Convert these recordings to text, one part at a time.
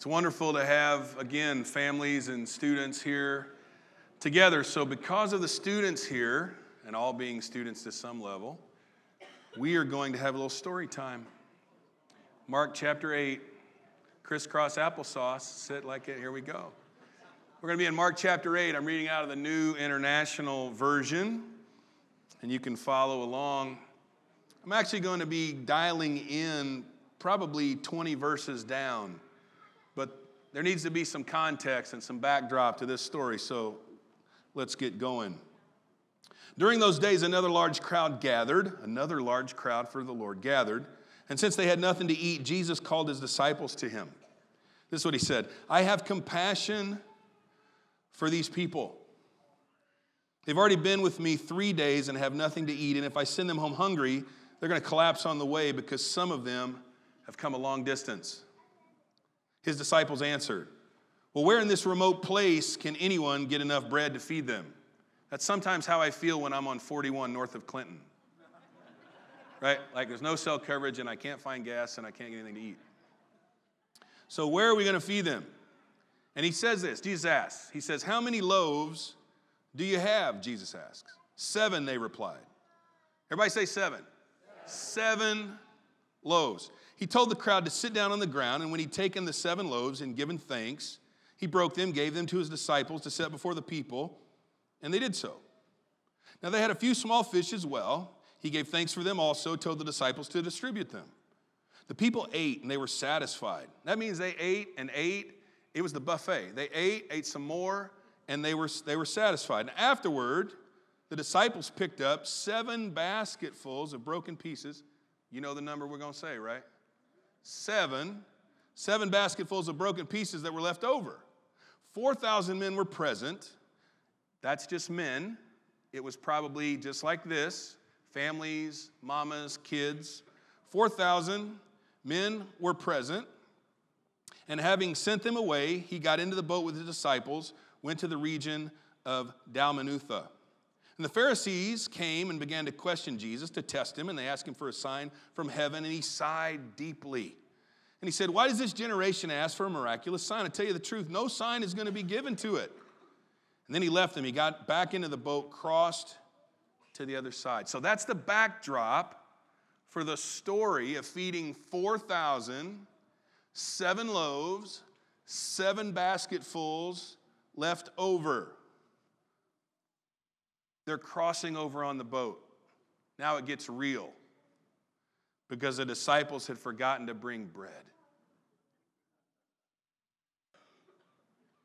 It's wonderful to have, again, families and students here together. So, because of the students here, and all being students to some level, we are going to have a little story time. Mark chapter 8, crisscross applesauce. Sit like it, here we go. We're going to be in Mark chapter 8. I'm reading out of the New International Version, and you can follow along. I'm actually going to be dialing in probably 20 verses down there needs to be some context and some backdrop to this story, so let's get going. During those days, another large crowd gathered, another large crowd for the Lord gathered. And since they had nothing to eat, Jesus called his disciples to him. This is what he said I have compassion for these people. They've already been with me three days and have nothing to eat. And if I send them home hungry, they're going to collapse on the way because some of them have come a long distance. His disciples answered, Well, where in this remote place can anyone get enough bread to feed them? That's sometimes how I feel when I'm on 41 north of Clinton. Right? Like there's no cell coverage and I can't find gas and I can't get anything to eat. So, where are we going to feed them? And he says this Jesus asks, He says, How many loaves do you have? Jesus asks. Seven, they replied. Everybody say seven. Seven loaves. He told the crowd to sit down on the ground, and when he'd taken the seven loaves and given thanks, he broke them, gave them to his disciples to set before the people, and they did so. Now they had a few small fish as well. He gave thanks for them also, told the disciples to distribute them. The people ate and they were satisfied. That means they ate and ate. It was the buffet. They ate, ate some more, and they were, they were satisfied. And afterward, the disciples picked up seven basketfuls of broken pieces. You know the number we're going to say, right? seven, seven basketfuls of broken pieces that were left over. 4,000 men were present. That's just men. It was probably just like this families, mamas, kids. 4,000 men were present. And having sent them away, he got into the boat with his disciples, went to the region of Dalmanutha. And the Pharisees came and began to question Jesus to test him, and they asked him for a sign from heaven, and he sighed deeply. And he said, Why does this generation ask for a miraculous sign? I tell you the truth, no sign is going to be given to it. And then he left them. He got back into the boat, crossed to the other side. So that's the backdrop for the story of feeding 4,000, seven loaves, seven basketfuls left over. They're crossing over on the boat. Now it gets real because the disciples had forgotten to bring bread.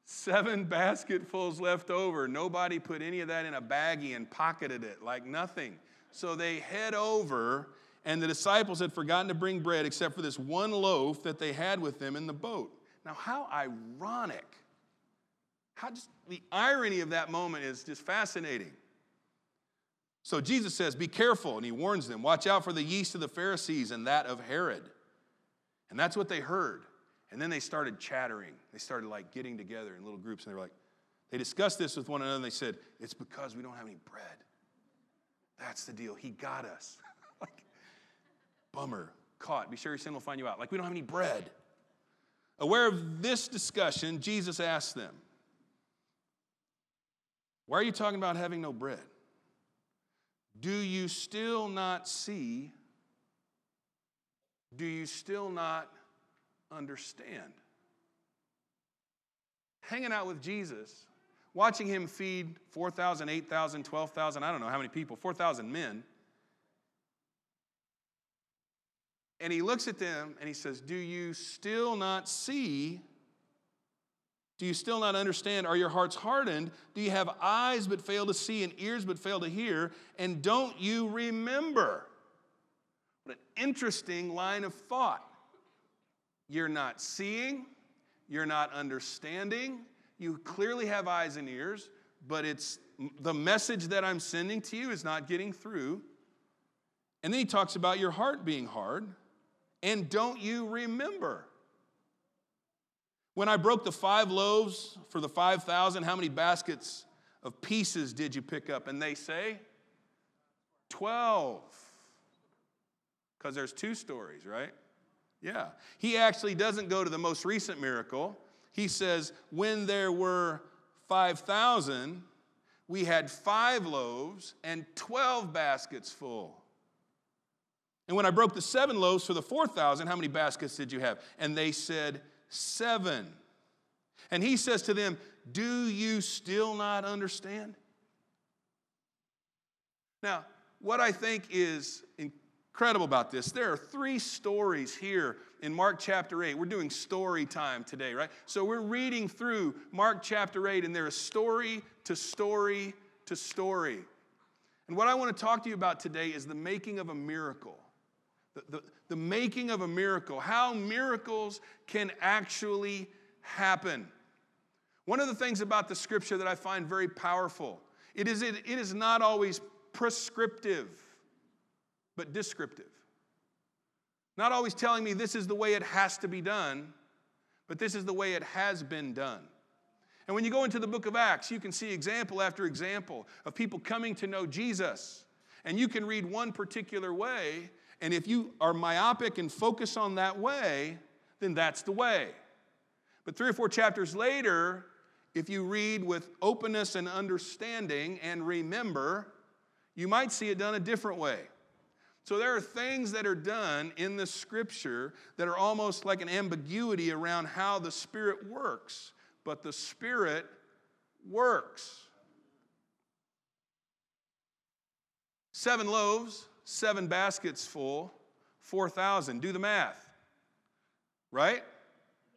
Seven basketfuls left over. Nobody put any of that in a baggie and pocketed it like nothing. So they head over, and the disciples had forgotten to bring bread except for this one loaf that they had with them in the boat. Now, how ironic. How just the irony of that moment is just fascinating. So Jesus says, Be careful, and he warns them, Watch out for the yeast of the Pharisees and that of Herod. And that's what they heard. And then they started chattering. They started like getting together in little groups, and they were like, they discussed this with one another, and they said, It's because we don't have any bread. That's the deal. He got us. like, bummer, caught. Be sure your sin will find you out. Like, we don't have any bread. Aware of this discussion, Jesus asked them, Why are you talking about having no bread? Do you still not see? Do you still not understand? Hanging out with Jesus, watching him feed 4,000, 8,000, 12,000, I don't know how many people, 4,000 men. And he looks at them and he says, Do you still not see? Do you still not understand? Are your hearts hardened? Do you have eyes but fail to see and ears but fail to hear? And don't you remember? What an interesting line of thought. You're not seeing, you're not understanding. You clearly have eyes and ears, but it's the message that I'm sending to you is not getting through. And then he talks about your heart being hard. And don't you remember? When I broke the five loaves for the 5,000, how many baskets of pieces did you pick up? And they say, 12. Because there's two stories, right? Yeah. He actually doesn't go to the most recent miracle. He says, when there were 5,000, we had five loaves and 12 baskets full. And when I broke the seven loaves for the 4,000, how many baskets did you have? And they said, Seven. And he says to them, Do you still not understand? Now, what I think is incredible about this, there are three stories here in Mark chapter 8. We're doing story time today, right? So we're reading through Mark chapter 8, and there is story to story to story. And what I want to talk to you about today is the making of a miracle. The, the, the making of a miracle, how miracles can actually happen. One of the things about the scripture that I find very powerful, it is, it, it is not always prescriptive, but descriptive. Not always telling me this is the way it has to be done, but this is the way it has been done. And when you go into the book of Acts, you can see example after example of people coming to know Jesus. And you can read one particular way, and if you are myopic and focus on that way, then that's the way. But three or four chapters later, if you read with openness and understanding and remember, you might see it done a different way. So there are things that are done in the scripture that are almost like an ambiguity around how the Spirit works but the Spirit works. Seven loaves, seven baskets full, 4,000. Do the math. Right?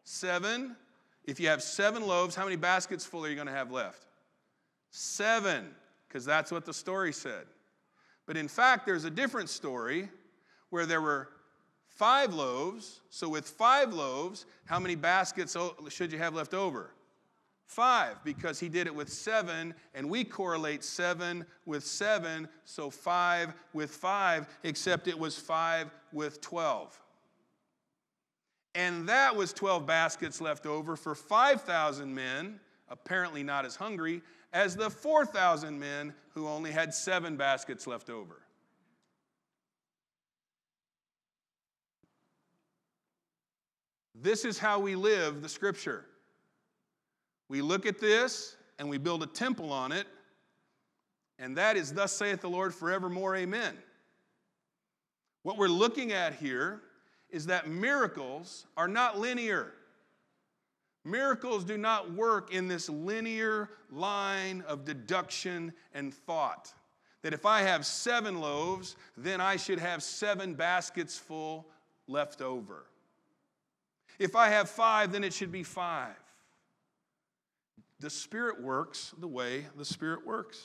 Seven. If you have seven loaves, how many baskets full are you going to have left? Seven, because that's what the story said. But in fact, there's a different story where there were five loaves. So, with five loaves, how many baskets should you have left over? Five, because he did it with seven, and we correlate seven with seven, so five with five, except it was five with 12. And that was 12 baskets left over for 5,000 men, apparently not as hungry, as the 4,000 men who only had seven baskets left over. This is how we live the scripture. We look at this and we build a temple on it, and that is, Thus saith the Lord forevermore, amen. What we're looking at here is that miracles are not linear. Miracles do not work in this linear line of deduction and thought. That if I have seven loaves, then I should have seven baskets full left over. If I have five, then it should be five. The Spirit works the way the Spirit works.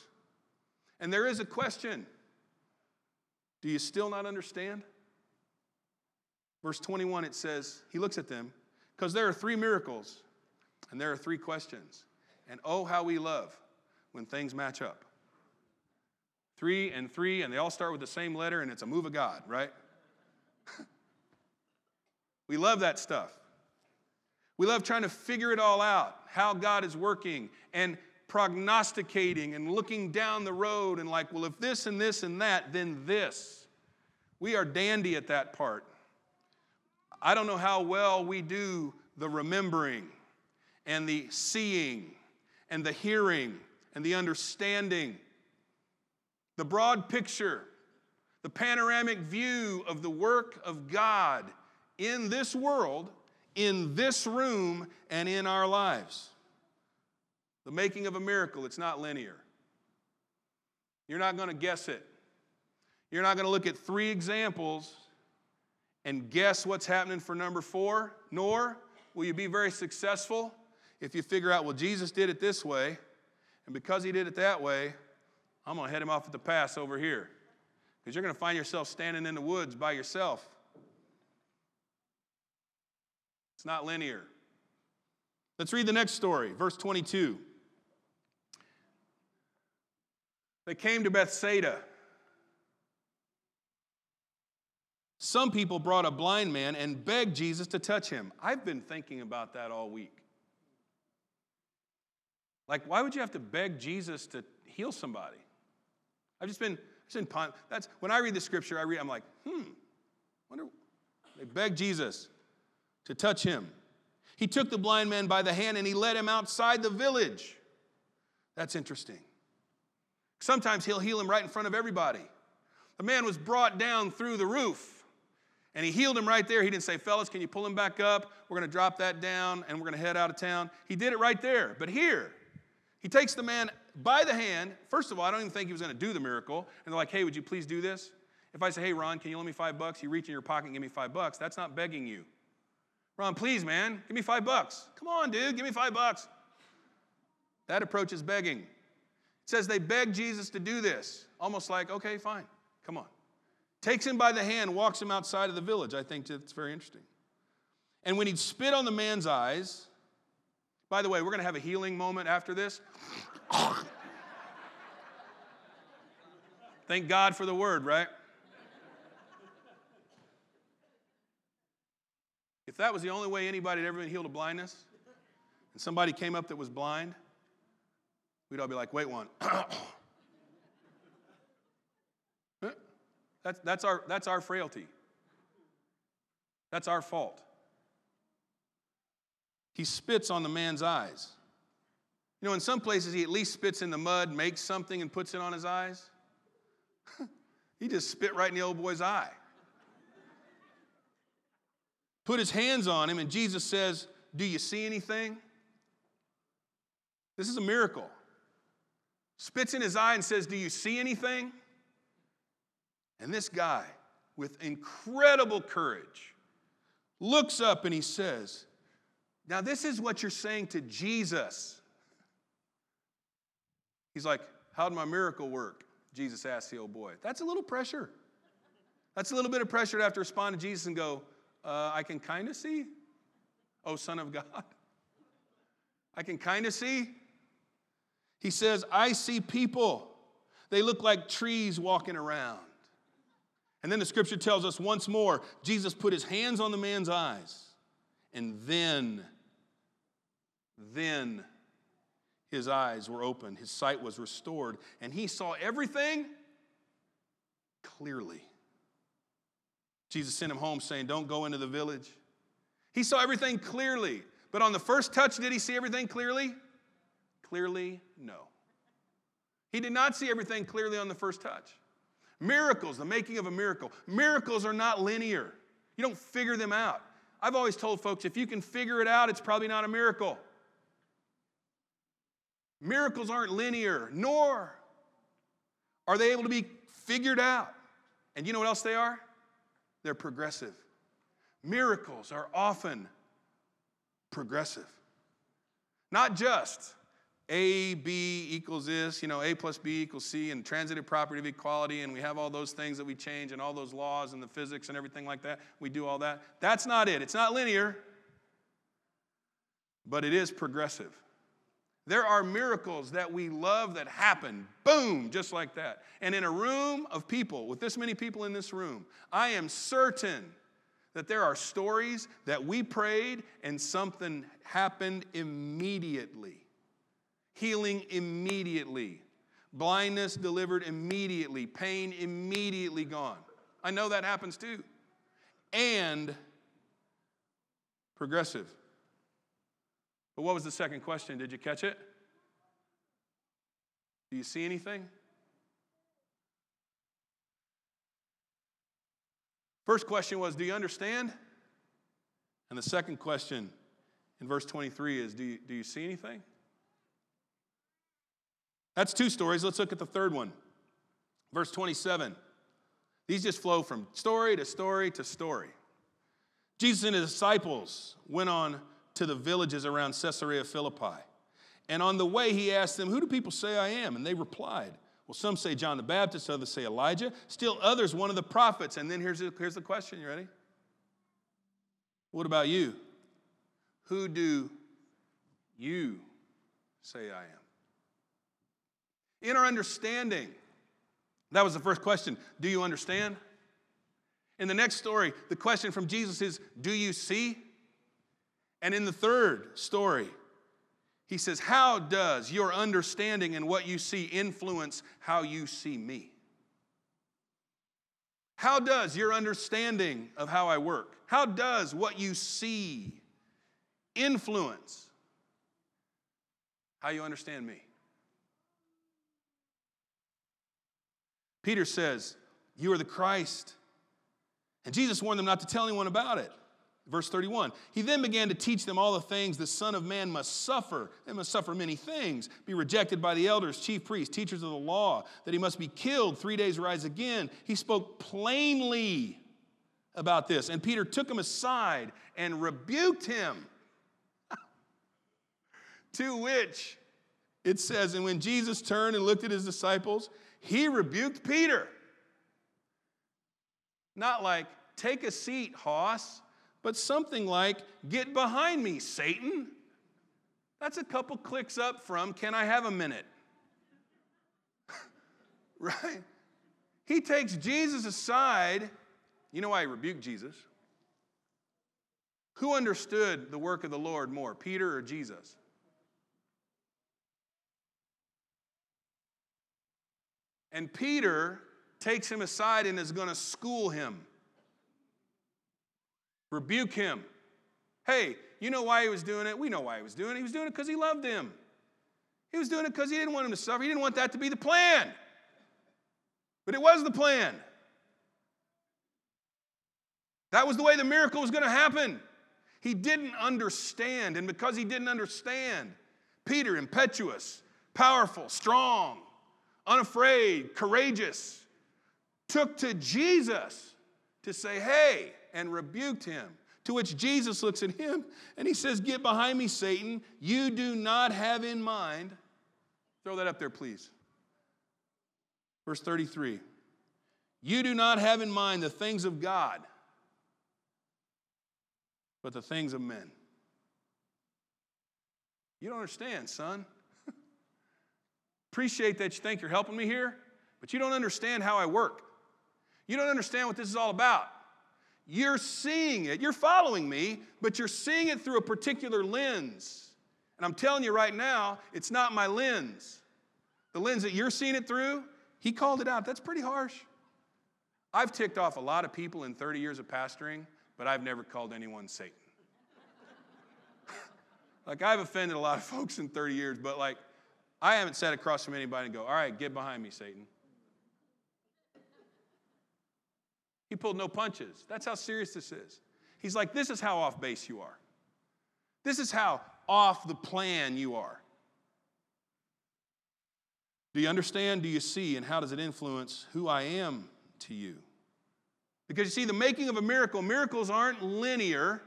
And there is a question Do you still not understand? Verse 21, it says, He looks at them, because there are three miracles and there are three questions. And oh, how we love when things match up. Three and three, and they all start with the same letter, and it's a move of God, right? we love that stuff. We love trying to figure it all out, how God is working, and prognosticating and looking down the road and like, well, if this and this and that, then this. We are dandy at that part. I don't know how well we do the remembering and the seeing and the hearing and the understanding. The broad picture, the panoramic view of the work of God in this world in this room and in our lives. The making of a miracle, it's not linear. You're not going to guess it. You're not going to look at three examples and guess what's happening for number four, nor will you be very successful if you figure out, well, Jesus did it this way, and because he did it that way, I'm going to head him off at the pass over here. Because you're going to find yourself standing in the woods by yourself it's not linear. Let's read the next story, verse 22. They came to Bethsaida. Some people brought a blind man and begged Jesus to touch him. I've been thinking about that all week. Like, why would you have to beg Jesus to heal somebody? I've just been, just been that's when I read the scripture, I read, I'm like, hmm, wonder They begged Jesus to touch him. He took the blind man by the hand and he led him outside the village. That's interesting. Sometimes he'll heal him right in front of everybody. The man was brought down through the roof and he healed him right there. He didn't say, Fellas, can you pull him back up? We're going to drop that down and we're going to head out of town. He did it right there. But here, he takes the man by the hand. First of all, I don't even think he was going to do the miracle. And they're like, Hey, would you please do this? If I say, Hey, Ron, can you lend me five bucks? You reach in your pocket and give me five bucks. That's not begging you. Ron, please, man, give me five bucks. Come on, dude, give me five bucks. That approach is begging. It says they begged Jesus to do this, almost like, okay, fine, come on. Takes him by the hand, walks him outside of the village. I think that's very interesting. And when he'd spit on the man's eyes, by the way, we're going to have a healing moment after this. Thank God for the word, right? If that was the only way anybody had ever been healed of blindness, and somebody came up that was blind, we'd all be like, wait one. that's, that's, our, that's our frailty. That's our fault. He spits on the man's eyes. You know, in some places, he at least spits in the mud, makes something, and puts it on his eyes. he just spit right in the old boy's eye put his hands on him, and Jesus says, Do you see anything? This is a miracle. Spits in his eye and says, Do you see anything? And this guy, with incredible courage, looks up and he says, Now, this is what you're saying to Jesus. He's like, How'd my miracle work? Jesus asked the old boy. That's a little pressure. That's a little bit of pressure to have to respond to Jesus and go, uh, I can kind of see. Oh, Son of God. I can kind of see. He says, I see people. They look like trees walking around. And then the scripture tells us once more Jesus put his hands on the man's eyes. And then, then his eyes were opened, his sight was restored, and he saw everything clearly. Jesus sent him home saying, Don't go into the village. He saw everything clearly. But on the first touch, did he see everything clearly? Clearly, no. He did not see everything clearly on the first touch. Miracles, the making of a miracle. Miracles are not linear. You don't figure them out. I've always told folks if you can figure it out, it's probably not a miracle. Miracles aren't linear, nor are they able to be figured out. And you know what else they are? They're progressive. Miracles are often progressive. Not just A, B equals this, you know, A plus B equals C, and transitive property of equality, and we have all those things that we change, and all those laws and the physics and everything like that. We do all that. That's not it. It's not linear, but it is progressive. There are miracles that we love that happen, boom, just like that. And in a room of people, with this many people in this room, I am certain that there are stories that we prayed and something happened immediately. Healing immediately, blindness delivered immediately, pain immediately gone. I know that happens too. And progressive. But what was the second question? Did you catch it? Do you see anything? First question was, Do you understand? And the second question in verse 23 is, Do you, do you see anything? That's two stories. Let's look at the third one. Verse 27. These just flow from story to story to story. Jesus and his disciples went on to the villages around Caesarea Philippi. And on the way, he asked them, Who do people say I am? And they replied, Well, some say John the Baptist, others say Elijah, still others, one of the prophets. And then here's the, here's the question you ready? What about you? Who do you say I am? In our understanding, that was the first question. Do you understand? In the next story, the question from Jesus is Do you see? And in the third story, he says, How does your understanding and what you see influence how you see me? How does your understanding of how I work, How does what you see influence how you understand me? Peter says, You are the Christ. And Jesus warned them not to tell anyone about it. Verse 31 He then began to teach them all the things the Son of Man must suffer. They must suffer many things, be rejected by the elders, chief priests, teachers of the law, that he must be killed, three days rise again. He spoke plainly about this. And Peter took him aside and rebuked him. to which it says, And when Jesus turned and looked at his disciples, he rebuked Peter. Not like, take a seat, Hoss but something like, Get behind me, Satan. That's a couple clicks up from, Can I have a minute? right? He takes Jesus aside. You know why he rebuked Jesus? Who understood the work of the Lord more, Peter or Jesus? And Peter takes him aside and is going to school him. Rebuke him. Hey, you know why he was doing it? We know why he was doing it. He was doing it because he loved him. He was doing it because he didn't want him to suffer. He didn't want that to be the plan. But it was the plan. That was the way the miracle was going to happen. He didn't understand. And because he didn't understand, Peter, impetuous, powerful, strong, unafraid, courageous, took to Jesus to say, Hey, and rebuked him. To which Jesus looks at him and he says, Get behind me, Satan. You do not have in mind. Throw that up there, please. Verse 33 You do not have in mind the things of God, but the things of men. You don't understand, son. Appreciate that you think you're helping me here, but you don't understand how I work. You don't understand what this is all about. You're seeing it, you're following me, but you're seeing it through a particular lens. And I'm telling you right now, it's not my lens. The lens that you're seeing it through, he called it out. That's pretty harsh. I've ticked off a lot of people in 30 years of pastoring, but I've never called anyone Satan. like, I've offended a lot of folks in 30 years, but like, I haven't sat across from anybody and go, All right, get behind me, Satan. He pulled no punches. That's how serious this is. He's like, This is how off base you are. This is how off the plan you are. Do you understand? Do you see? And how does it influence who I am to you? Because you see, the making of a miracle, miracles aren't linear.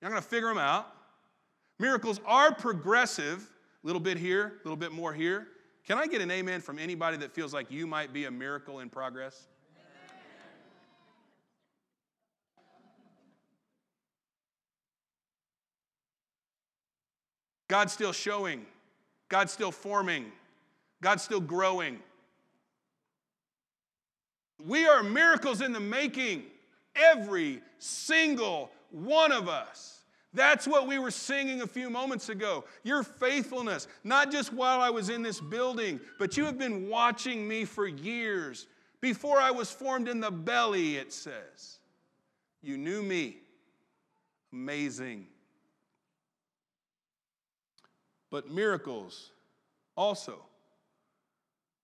You're not going to figure them out. Miracles are progressive, a little bit here, a little bit more here. Can I get an amen from anybody that feels like you might be a miracle in progress? God's still showing, God's still forming, God's still growing. We are miracles in the making, every single one of us. That's what we were singing a few moments ago. Your faithfulness, not just while I was in this building, but you have been watching me for years. Before I was formed in the belly, it says. You knew me. Amazing. But miracles also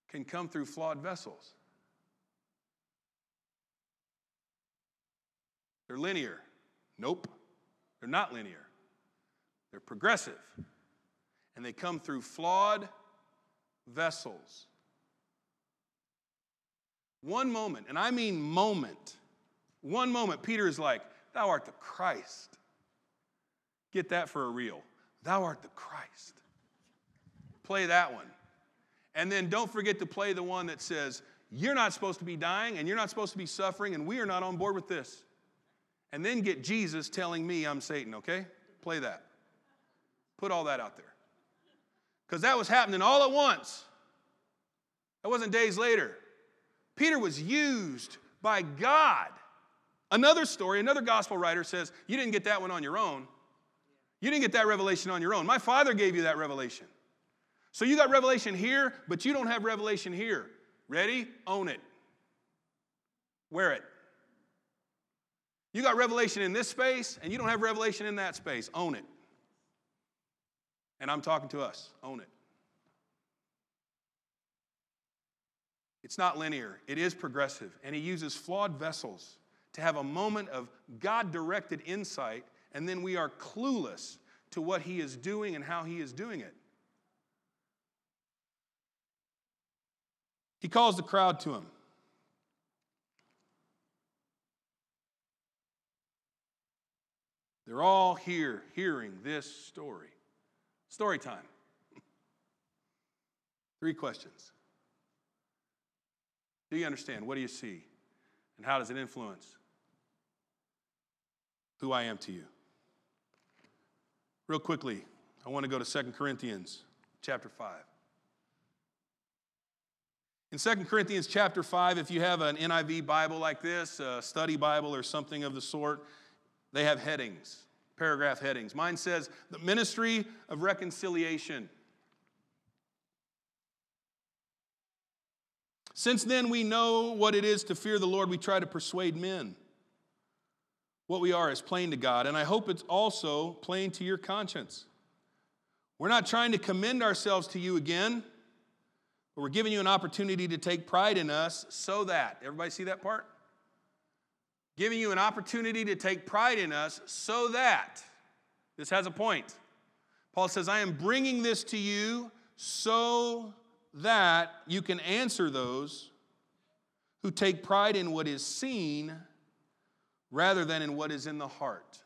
can come through flawed vessels. They're linear. Nope, they're not linear. They're progressive. And they come through flawed vessels. One moment, and I mean moment, one moment, Peter is like, Thou art the Christ. Get that for a real. Thou art the Christ. Play that one. And then don't forget to play the one that says, You're not supposed to be dying and you're not supposed to be suffering, and we are not on board with this. And then get Jesus telling me I'm Satan, okay? Play that. Put all that out there. Because that was happening all at once. That wasn't days later. Peter was used by God. Another story, another gospel writer says, You didn't get that one on your own. You didn't get that revelation on your own. My father gave you that revelation. So you got revelation here, but you don't have revelation here. Ready? Own it. Wear it. You got revelation in this space, and you don't have revelation in that space. Own it. And I'm talking to us. Own it. It's not linear, it is progressive. And he uses flawed vessels to have a moment of God directed insight, and then we are clueless to what he is doing and how he is doing it. He calls the crowd to him. They're all here hearing this story. Story time. Three questions. Do you understand? What do you see? And how does it influence who I am to you? Real quickly, I want to go to 2 Corinthians chapter 5. In 2 Corinthians chapter 5, if you have an NIV Bible like this, a study Bible or something of the sort, they have headings, paragraph headings. Mine says, The Ministry of Reconciliation. Since then we know what it is to fear the Lord, we try to persuade men. What we are is plain to God, and I hope it's also plain to your conscience. We're not trying to commend ourselves to you again we're giving you an opportunity to take pride in us so that, everybody see that part? Giving you an opportunity to take pride in us so that, this has a point. Paul says, I am bringing this to you so that you can answer those who take pride in what is seen rather than in what is in the heart.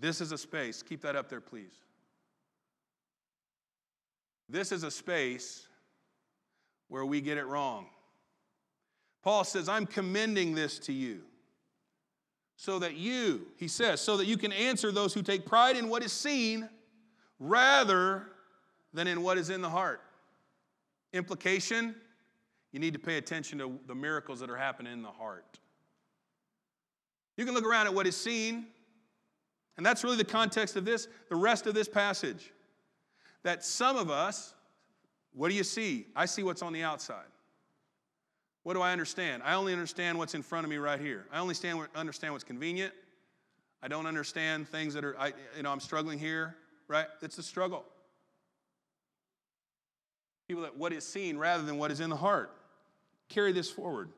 This is a space, keep that up there, please. This is a space where we get it wrong. Paul says, I'm commending this to you so that you, he says, so that you can answer those who take pride in what is seen rather than in what is in the heart. Implication you need to pay attention to the miracles that are happening in the heart. You can look around at what is seen, and that's really the context of this, the rest of this passage that some of us, what do you see? I see what's on the outside. What do I understand? I only understand what's in front of me right here. I only understand what's convenient. I don't understand things that are, I, you know, I'm struggling here, right? It's a struggle. People that what is seen rather than what is in the heart. Carry this forward.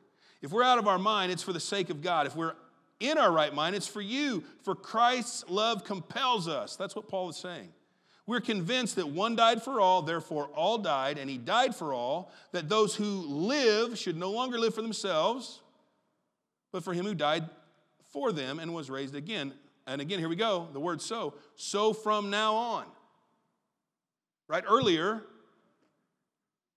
If we're out of our mind, it's for the sake of God. If we're in our right mind, it's for you. For Christ's love compels us. That's what Paul is saying. We're convinced that one died for all, therefore all died, and he died for all, that those who live should no longer live for themselves, but for him who died for them and was raised again. And again, here we go, the word so. So from now on. Right earlier,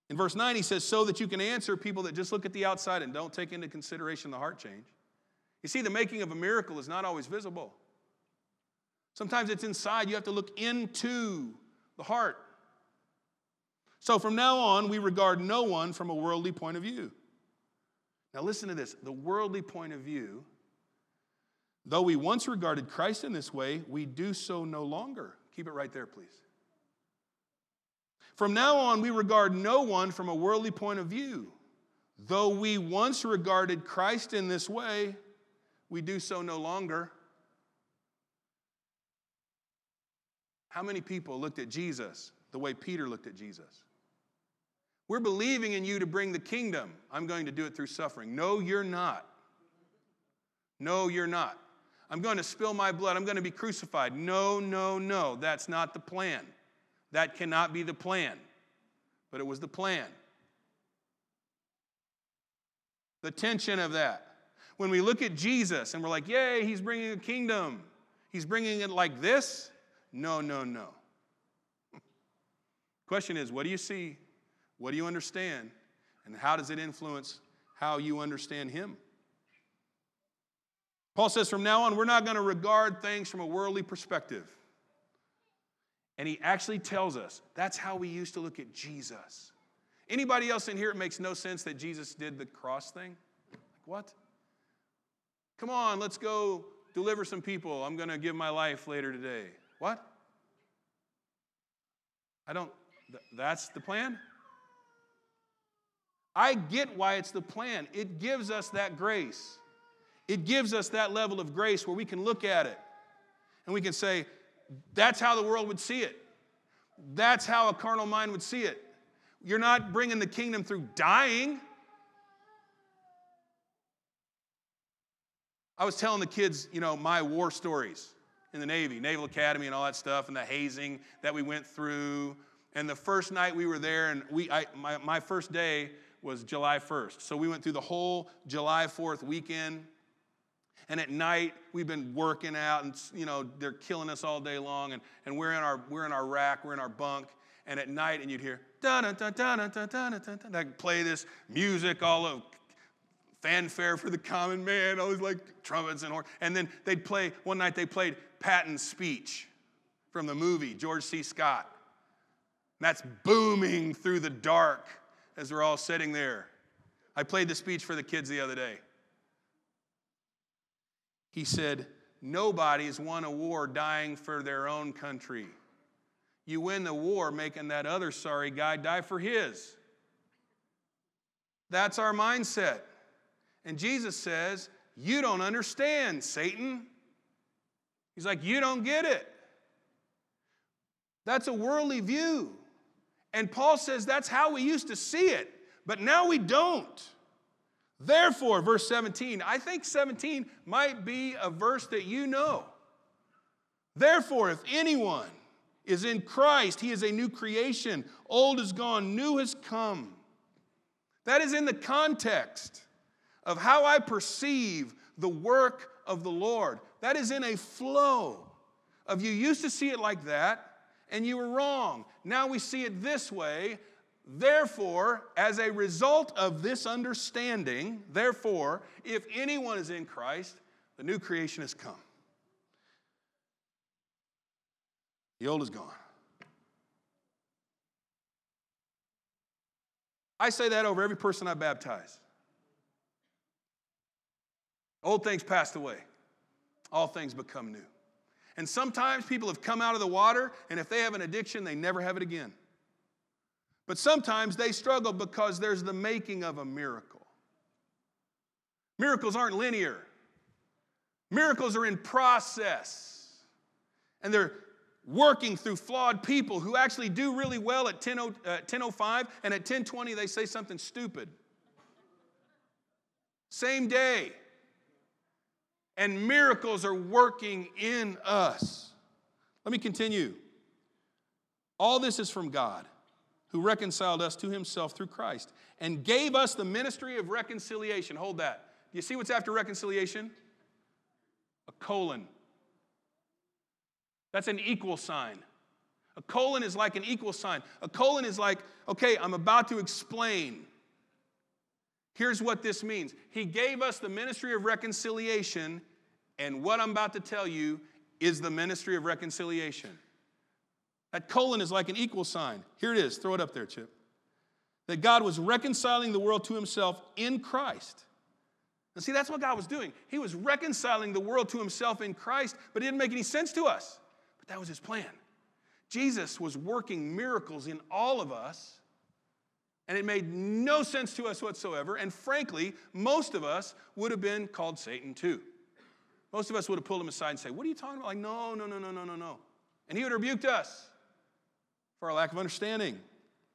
in verse 9, he says, so that you can answer people that just look at the outside and don't take into consideration the heart change. You see, the making of a miracle is not always visible. Sometimes it's inside. You have to look into the heart. So from now on, we regard no one from a worldly point of view. Now, listen to this the worldly point of view, though we once regarded Christ in this way, we do so no longer. Keep it right there, please. From now on, we regard no one from a worldly point of view. Though we once regarded Christ in this way, we do so no longer. How many people looked at Jesus the way Peter looked at Jesus? We're believing in you to bring the kingdom. I'm going to do it through suffering. No, you're not. No, you're not. I'm going to spill my blood. I'm going to be crucified. No, no, no. That's not the plan. That cannot be the plan. But it was the plan. The tension of that. When we look at Jesus and we're like, yay, he's bringing a kingdom, he's bringing it like this. No, no, no. Question is, what do you see? What do you understand? And how does it influence how you understand Him? Paul says, from now on, we're not going to regard things from a worldly perspective. And he actually tells us that's how we used to look at Jesus. Anybody else in here, it makes no sense that Jesus did the cross thing? Like, what? Come on, let's go deliver some people. I'm going to give my life later today. What? I don't, th- that's the plan? I get why it's the plan. It gives us that grace. it gives us that level of grace where we can look at it and we can say, that's how the world would see it. That's how a carnal mind would see it. You're not bringing the kingdom through dying. I was telling the kids, you know, my war stories in the Navy, Naval Academy and all that stuff, and the hazing that we went through. And the first night we were there, and we, I, my, my first day was July 1st. So we went through the whole July 4th weekend. And at night, we've been working out, and you know, they're killing us all day long, and, and we're, in our, we're in our rack, we're in our bunk, and at night, and you'd hear da da da da da da da da da. Play this music all of fanfare for the common man, always like trumpets and horns. And then they'd play, one night they played Patton's speech from the movie, George C. Scott. And that's booming through the dark as we're all sitting there. I played the speech for the kids the other day. He said, Nobody's won a war dying for their own country. You win the war making that other sorry guy die for his. That's our mindset. And Jesus says, You don't understand, Satan. He's like, You don't get it. That's a worldly view. And Paul says that's how we used to see it, but now we don't. Therefore, verse 17, I think 17 might be a verse that you know. Therefore, if anyone is in Christ, he is a new creation. Old is gone, new has come. That is in the context of how I perceive the work of the Lord. That is in a flow of you used to see it like that and you were wrong. Now we see it this way. Therefore, as a result of this understanding, therefore, if anyone is in Christ, the new creation has come. The old is gone. I say that over every person I baptize. Old things passed away, all things become new. And sometimes people have come out of the water, and if they have an addiction, they never have it again. But sometimes they struggle because there's the making of a miracle. Miracles aren't linear, miracles are in process. And they're working through flawed people who actually do really well at 10, uh, 10.05 and at 10.20 they say something stupid. Same day and miracles are working in us. Let me continue. All this is from God, who reconciled us to himself through Christ and gave us the ministry of reconciliation. Hold that. Do you see what's after reconciliation? A colon. That's an equal sign. A colon is like an equal sign. A colon is like, okay, I'm about to explain. Here's what this means He gave us the ministry of reconciliation and what I'm about to tell you is the ministry of reconciliation. That colon is like an equal sign. Here it is. Throw it up there, Chip. That God was reconciling the world to himself in Christ. And see, that's what God was doing. He was reconciling the world to himself in Christ, but it didn't make any sense to us. But that was his plan. Jesus was working miracles in all of us, and it made no sense to us whatsoever. And frankly, most of us would have been called Satan too. Most of us would have pulled him aside and say, What are you talking about? Like, no, no, no, no, no, no, no. And he would have rebuked us for our lack of understanding.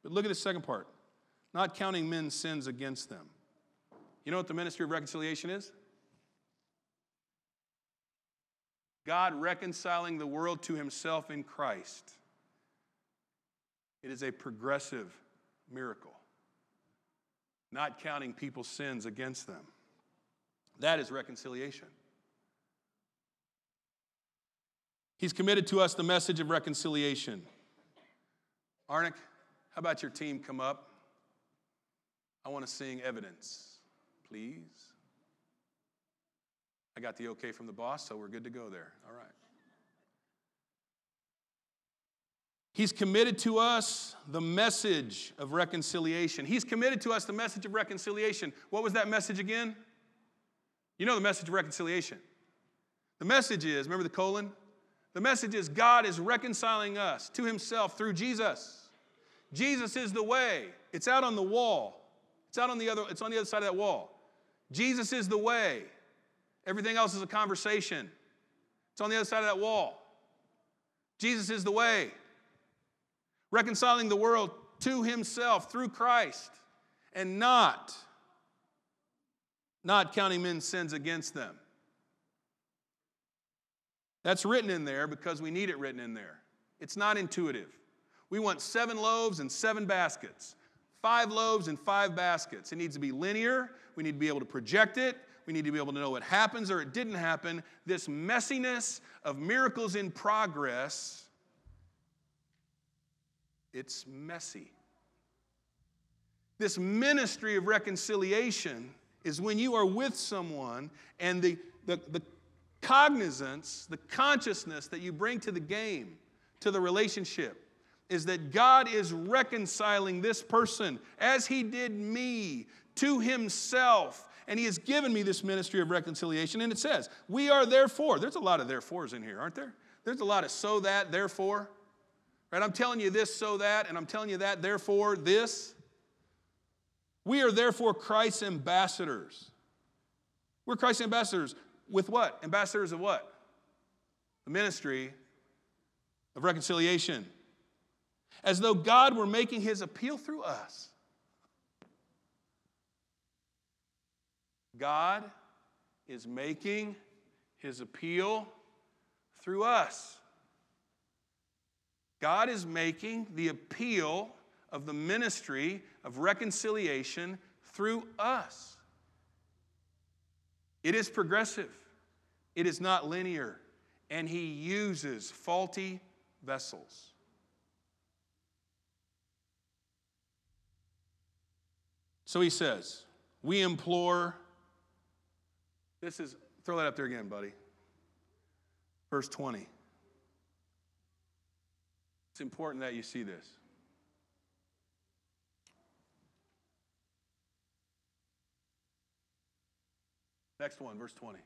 But look at the second part not counting men's sins against them. You know what the ministry of reconciliation is? God reconciling the world to himself in Christ. It is a progressive miracle, not counting people's sins against them. That is reconciliation. He's committed to us the message of reconciliation. Arnick, how about your team come up? I want to sing evidence, please. I got the okay from the boss, so we're good to go there. All right. He's committed to us the message of reconciliation. He's committed to us the message of reconciliation. What was that message again? You know the message of reconciliation. The message is remember the colon? The message is God is reconciling us to himself through Jesus. Jesus is the way. It's out on the wall. It's out on the other it's on the other side of that wall. Jesus is the way. Everything else is a conversation. It's on the other side of that wall. Jesus is the way, reconciling the world to himself through Christ and not not counting men's sins against them. That's written in there because we need it written in there. It's not intuitive. We want seven loaves and seven baskets, five loaves and five baskets. It needs to be linear. We need to be able to project it. We need to be able to know what happens or it didn't happen. This messiness of miracles in progress, it's messy. This ministry of reconciliation is when you are with someone and the, the, the cognizance, the consciousness that you bring to the game, to the relationship, is that God is reconciling this person as He did me to Himself. And He has given me this ministry of reconciliation. And it says, We are therefore, there's a lot of therefores in here, aren't there? There's a lot of so that, therefore. Right? I'm telling you this, so that, and I'm telling you that, therefore, this. We are therefore Christ's ambassadors. We're Christ's ambassadors. With what? Ambassadors of what? The ministry of reconciliation. As though God were making his appeal through us. God is making his appeal through us. God is making the appeal of the ministry of reconciliation through us. It is progressive, it is not linear, and He uses faulty vessels. So He says, We implore. This is, throw that up there again, buddy. Verse 20. It's important that you see this. Next one, verse 20.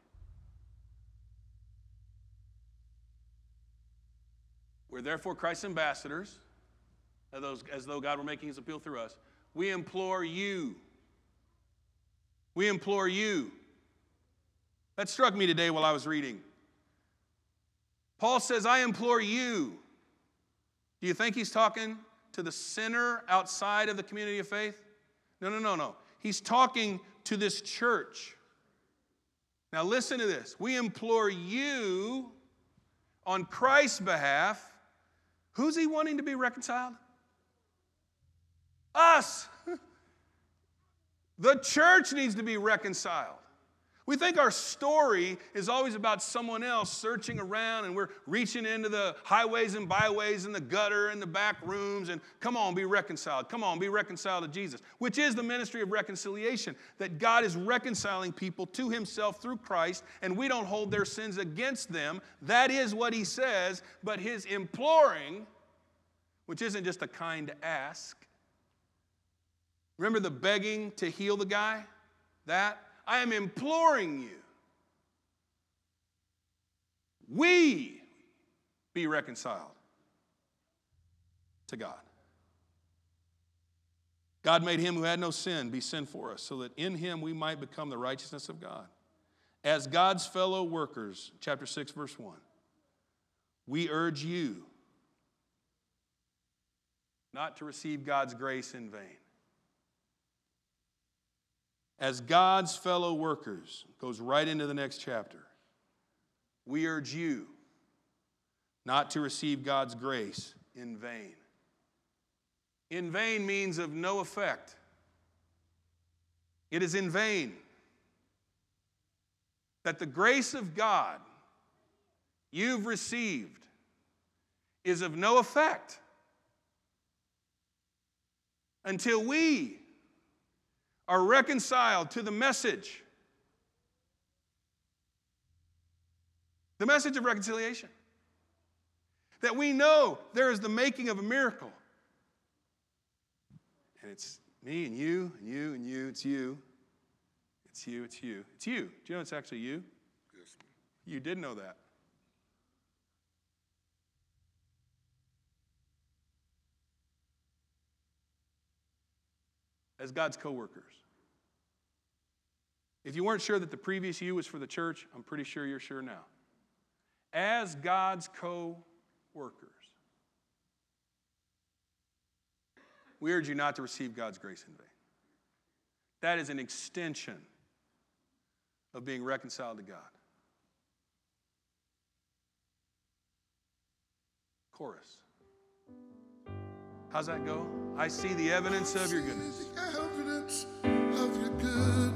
We're therefore Christ's ambassadors, as though God were making his appeal through us. We implore you. We implore you. That struck me today while I was reading. Paul says, I implore you. Do you think he's talking to the sinner outside of the community of faith? No, no, no, no. He's talking to this church. Now, listen to this. We implore you on Christ's behalf. Who's he wanting to be reconciled? Us. the church needs to be reconciled. We think our story is always about someone else searching around and we're reaching into the highways and byways and the gutter and the back rooms and come on, be reconciled. Come on, be reconciled to Jesus, which is the ministry of reconciliation that God is reconciling people to himself through Christ and we don't hold their sins against them. That is what he says, but his imploring, which isn't just a kind ask. Remember the begging to heal the guy? That? I am imploring you. We be reconciled to God. God made him who had no sin be sin for us, so that in him we might become the righteousness of God. As God's fellow workers, chapter 6, verse 1, we urge you not to receive God's grace in vain as God's fellow workers, goes right into the next chapter. We urge you not to receive God's grace in vain. In vain means of no effect. It is in vain that the grace of God you've received is of no effect until we are reconciled to the message. The message of reconciliation. That we know there is the making of a miracle. And it's me and you and you and you. It's you. It's you. It's you. It's you. Do you know it's actually you? Yes. You did know that. As God's co workers. If you weren't sure that the previous you was for the church, I'm pretty sure you're sure now. As God's co workers, we urge you not to receive God's grace in vain. That is an extension of being reconciled to God. Chorus. How's that go? I see the evidence of your goodness. The evidence of your goodness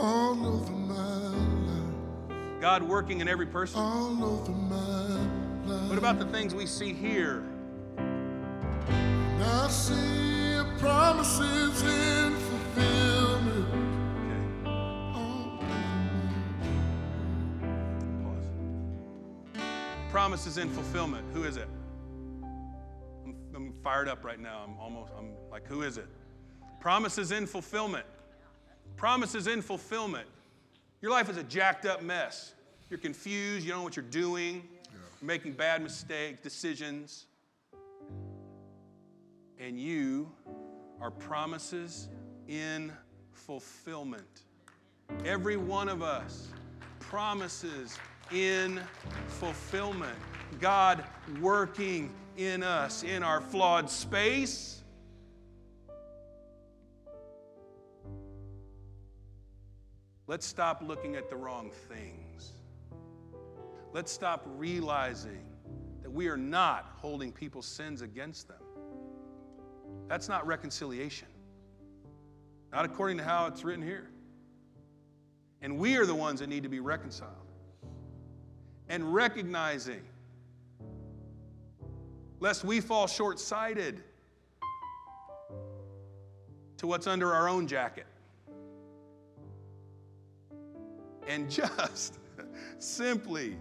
all over my life. God working in every person. All over my life. What about the things we see here? And I see your promises in fulfillment. Okay, All pause. Promises in fulfillment. Who is it? I'm, I'm fired up right now. I'm almost, I'm like, who is it? Promises in fulfillment. Promises in fulfillment. Your life is a jacked up mess. You're confused. You don't know what you're doing. You're making bad mistakes, decisions. And you are promises in fulfillment. Every one of us promises in fulfillment. God working in us, in our flawed space. Let's stop looking at the wrong things. Let's stop realizing that we are not holding people's sins against them. That's not reconciliation, not according to how it's written here. And we are the ones that need to be reconciled. And recognizing, lest we fall short sighted to what's under our own jacket. And just simply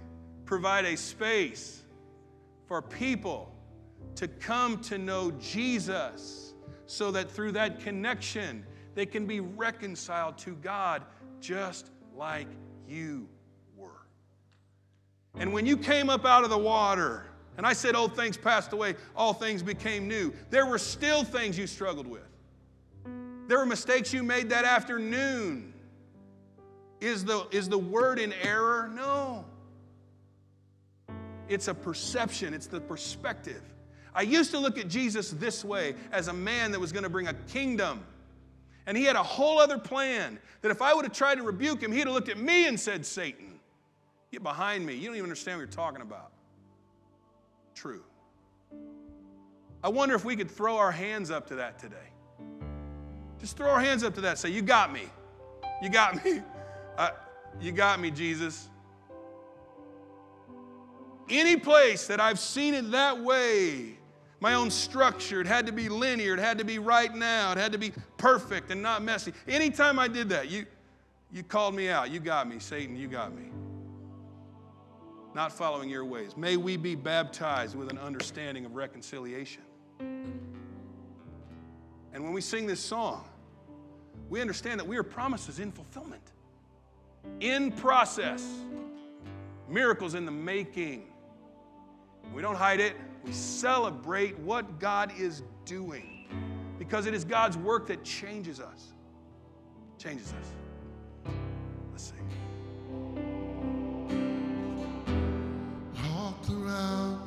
provide a space for people to come to know Jesus so that through that connection they can be reconciled to God just like you were. And when you came up out of the water, and I said, Old things passed away, all things became new, there were still things you struggled with. There were mistakes you made that afternoon. Is the, is the word in error? No. It's a perception, it's the perspective. I used to look at Jesus this way as a man that was going to bring a kingdom. And he had a whole other plan that if I would have tried to rebuke him, he'd have looked at me and said, Satan, get behind me. You don't even understand what you're talking about. True. I wonder if we could throw our hands up to that today. Just throw our hands up to that. Say, You got me. You got me. Uh, you got me, Jesus. Any place that I've seen it that way, my own structure, it had to be linear, it had to be right now, it had to be perfect and not messy. Anytime I did that, you, you called me out. You got me, Satan, you got me. Not following your ways. May we be baptized with an understanding of reconciliation. And when we sing this song, we understand that we are promises in fulfillment, in process, miracles in the making. We don't hide it, we celebrate what God is doing because it is God's work that changes us. Changes us. Let's sing. Around.